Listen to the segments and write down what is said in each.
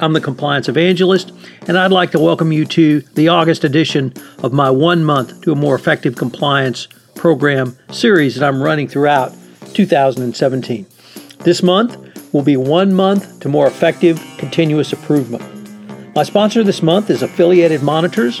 I'm the compliance evangelist, and I'd like to welcome you to the August edition of my one month to a more effective compliance program series that I'm running throughout 2017. This month will be one month to more effective continuous improvement. My sponsor this month is Affiliated Monitors.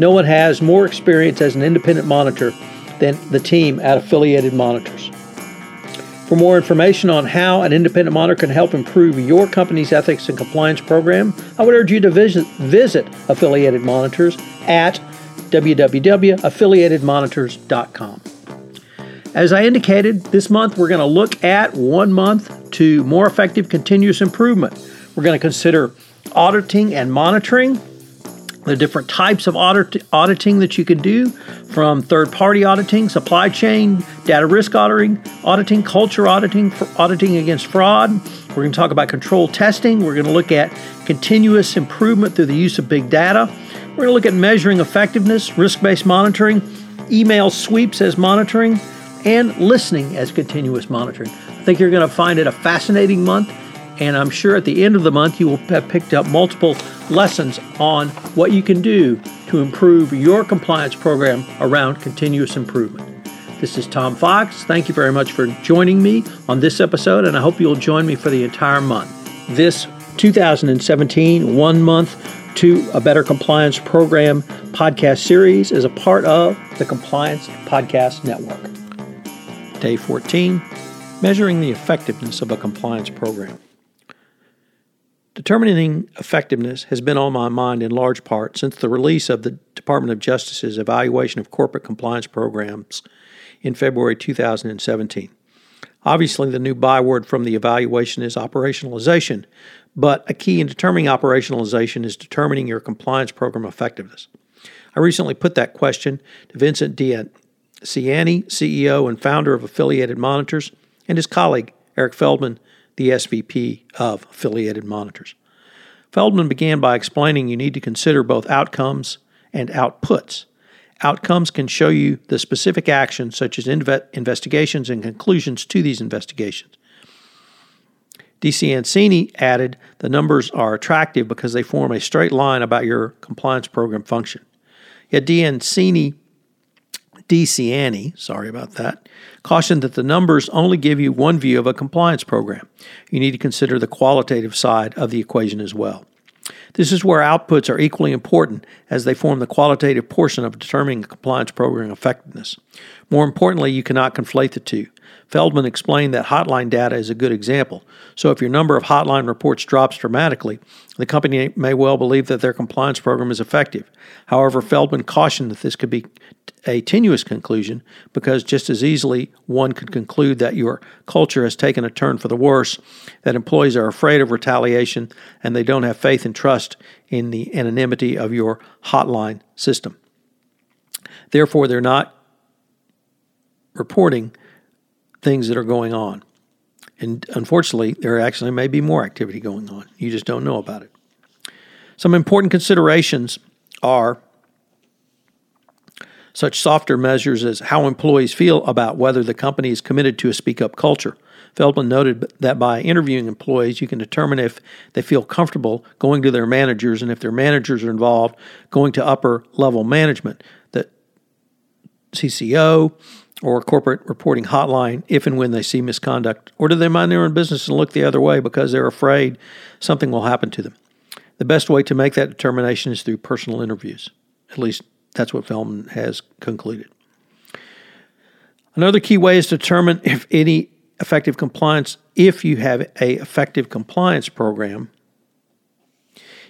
no one has more experience as an independent monitor than the team at Affiliated Monitors. For more information on how an independent monitor can help improve your company's ethics and compliance program, I would urge you to visit, visit Affiliated Monitors at www.affiliatedmonitors.com. As I indicated, this month we're going to look at one month to more effective continuous improvement. We're going to consider auditing and monitoring, the different types of audit, auditing that you can do from third party auditing, supply chain, data risk auditing, auditing, culture auditing, for auditing against fraud. We're going to talk about control testing. We're going to look at continuous improvement through the use of big data. We're going to look at measuring effectiveness, risk based monitoring, email sweeps as monitoring, and listening as continuous monitoring. I think you're going to find it a fascinating month and I'm sure at the end of the month you will have picked up multiple lessons on what you can do to improve your compliance program around continuous improvement. This is Tom Fox. Thank you very much for joining me on this episode, and I hope you'll join me for the entire month. This 2017 One Month to a Better Compliance Program podcast series is a part of the Compliance Podcast Network. Day 14 Measuring the Effectiveness of a Compliance Program. Determining effectiveness has been on my mind in large part since the release of the Department of Justice's evaluation of corporate compliance programs in February 2017. Obviously, the new byword from the evaluation is operationalization, but a key in determining operationalization is determining your compliance program effectiveness. I recently put that question to Vincent Ciani, CEO and founder of Affiliated Monitors, and his colleague, Eric Feldman, the SVP of Affiliated Monitors. Feldman began by explaining you need to consider both outcomes and outputs. Outcomes can show you the specific actions, such as inve- investigations and conclusions to these investigations. DeCiancini added the numbers are attractive because they form a straight line about your compliance program function. Yet DeCiancini DiCianni, sorry about that, cautioned that the numbers only give you one view of a compliance program. You need to consider the qualitative side of the equation as well. This is where outputs are equally important as they form the qualitative portion of determining a compliance program effectiveness. More importantly, you cannot conflate the two. Feldman explained that hotline data is a good example. So, if your number of hotline reports drops dramatically, the company may well believe that their compliance program is effective. However, Feldman cautioned that this could be a tenuous conclusion because just as easily one could conclude that your culture has taken a turn for the worse, that employees are afraid of retaliation, and they don't have faith and trust in the anonymity of your hotline system. Therefore, they're not reporting things that are going on. And unfortunately, there actually may be more activity going on. You just don't know about it. Some important considerations are such softer measures as how employees feel about whether the company is committed to a speak up culture. Feldman noted that by interviewing employees, you can determine if they feel comfortable going to their managers and if their managers are involved, going to upper level management, CCO or corporate reporting hotline if and when they see misconduct, or do they mind their own business and look the other way because they're afraid something will happen to them? The best way to make that determination is through personal interviews. At least that's what Feldman has concluded. Another key way is to determine if any effective compliance, if you have a effective compliance program,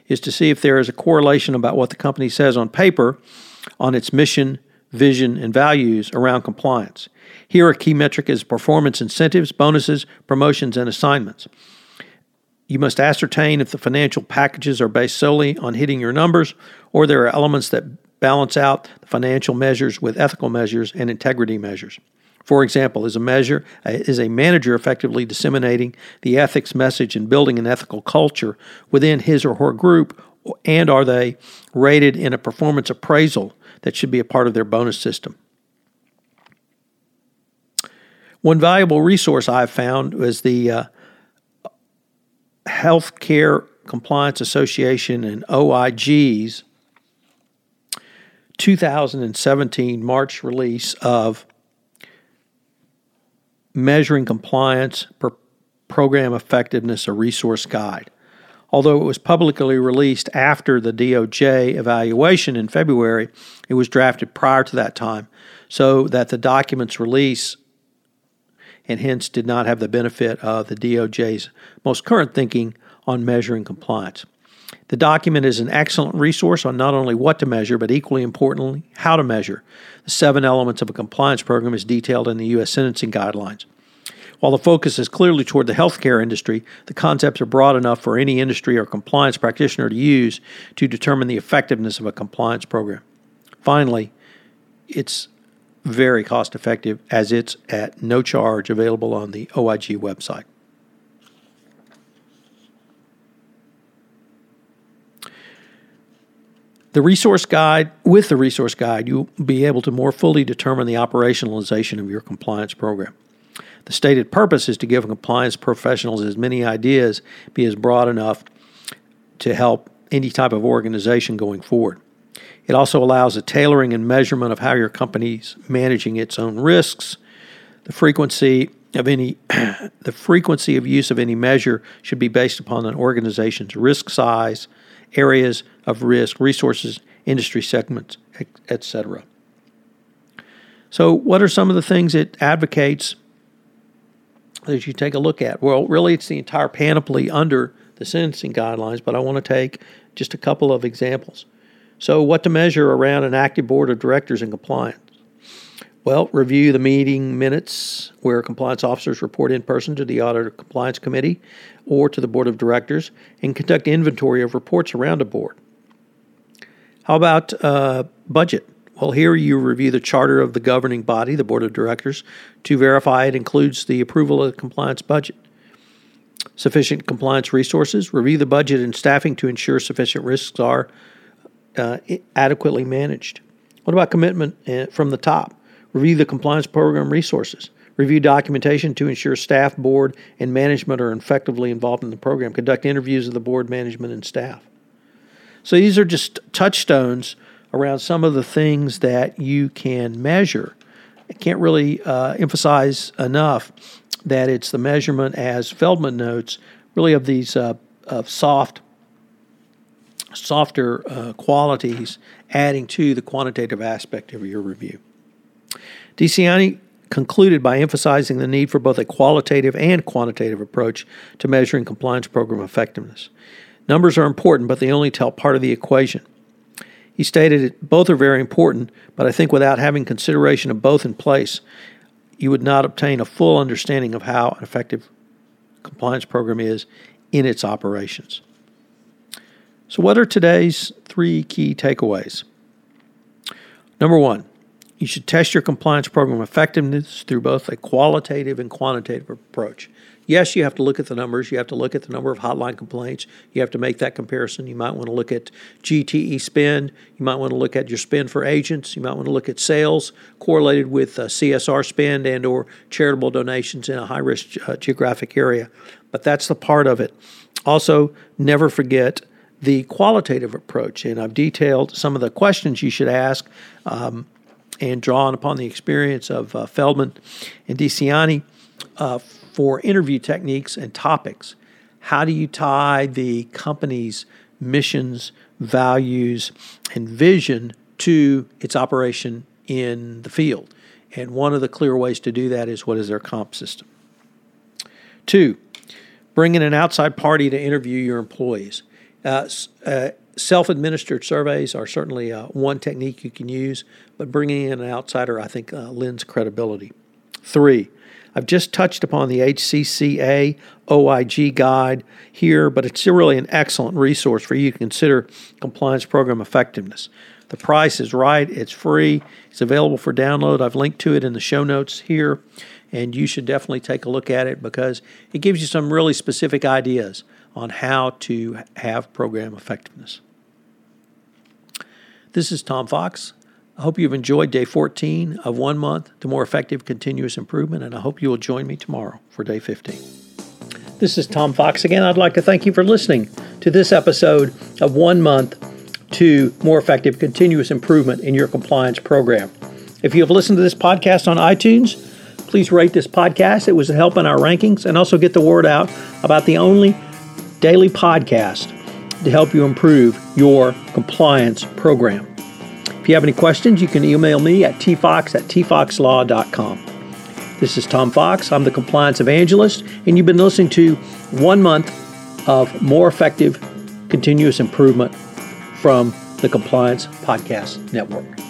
is to see if there is a correlation about what the company says on paper on its mission, vision, and values around compliance. Here, a key metric is performance incentives, bonuses, promotions, and assignments. You must ascertain if the financial packages are based solely on hitting your numbers or there are elements that balance out the financial measures with ethical measures and integrity measures. For example, is a measure uh, is a manager effectively disseminating the ethics message and building an ethical culture within his or her group and are they rated in a performance appraisal that should be a part of their bonus system? One valuable resource I've found was the uh, Healthcare Compliance Association and OIG's 2017 March release of Measuring Compliance Program Effectiveness, a resource guide. Although it was publicly released after the DOJ evaluation in February, it was drafted prior to that time, so that the document's release and hence did not have the benefit of the DOJ's most current thinking on measuring compliance. The document is an excellent resource on not only what to measure, but equally importantly, how to measure. The seven elements of a compliance program is detailed in the U.S. sentencing guidelines. While the focus is clearly toward the healthcare industry, the concepts are broad enough for any industry or compliance practitioner to use to determine the effectiveness of a compliance program. Finally, it's very cost effective as it's at no charge available on the OIG website. The resource guide, with the resource guide, you'll be able to more fully determine the operationalization of your compliance program. The stated purpose is to give compliance professionals as many ideas, be as broad enough to help any type of organization going forward. It also allows a tailoring and measurement of how your company's managing its own risks. The frequency of any the frequency of use of any measure should be based upon an organization's risk size, areas of risk, resources, industry segments, etc. So, what are some of the things it advocates that you take a look at? Well, really, it's the entire panoply under the sentencing guidelines, but I want to take just a couple of examples. So, what to measure around an active board of directors and compliance? Well, review the meeting minutes where compliance officers report in person to the Audit Compliance Committee or to the Board of Directors and conduct inventory of reports around a board. How about uh, budget? Well, here you review the charter of the governing body, the Board of Directors, to verify it includes the approval of the compliance budget. Sufficient compliance resources. Review the budget and staffing to ensure sufficient risks are uh, adequately managed. What about commitment uh, from the top? Review the compliance program resources. Review documentation to ensure staff, board, and management are effectively involved in the program. Conduct interviews of the board, management, and staff. So these are just touchstones around some of the things that you can measure. I can't really uh, emphasize enough that it's the measurement, as Feldman notes, really of these uh, of soft, softer uh, qualities, adding to the quantitative aspect of your review. DiCianni concluded by emphasizing the need for both a qualitative and quantitative approach to measuring compliance program effectiveness. Numbers are important, but they only tell part of the equation. He stated that both are very important, but I think without having consideration of both in place, you would not obtain a full understanding of how an effective compliance program is in its operations. So, what are today's three key takeaways? Number one, you should test your compliance program effectiveness through both a qualitative and quantitative approach. Yes, you have to look at the numbers. You have to look at the number of hotline complaints. You have to make that comparison. You might want to look at GTE spend. You might want to look at your spend for agents. You might want to look at sales correlated with uh, CSR spend and or charitable donations in a high-risk uh, geographic area. But that's the part of it. Also, never forget the qualitative approach, and I've detailed some of the questions you should ask. Um, and drawn upon the experience of uh, Feldman and DiCianni uh, for interview techniques and topics. How do you tie the company's missions, values, and vision to its operation in the field. And one of the clear ways to do that is what is their comp system. Two, bring in an outside party to interview your employees. Uh, uh, Self administered surveys are certainly uh, one technique you can use, but bringing in an outsider, I think, uh, lends credibility. Three, I've just touched upon the HCCA OIG guide here, but it's really an excellent resource for you to consider compliance program effectiveness. The price is right, it's free, it's available for download. I've linked to it in the show notes here, and you should definitely take a look at it because it gives you some really specific ideas on how to have program effectiveness. This is Tom Fox. I hope you've enjoyed day 14 of one month to more effective continuous improvement, and I hope you will join me tomorrow for day 15. This is Tom Fox again. I'd like to thank you for listening to this episode of One Month to More Effective Continuous Improvement in Your Compliance Program. If you have listened to this podcast on iTunes, please rate this podcast. It was a help in our rankings and also get the word out about the only daily podcast to help you improve your compliance program. If you have any questions, you can email me at tfox at tfoxlaw.com. This is Tom Fox. I'm the Compliance Evangelist, and you've been listening to one month of more effective continuous improvement from the Compliance Podcast Network.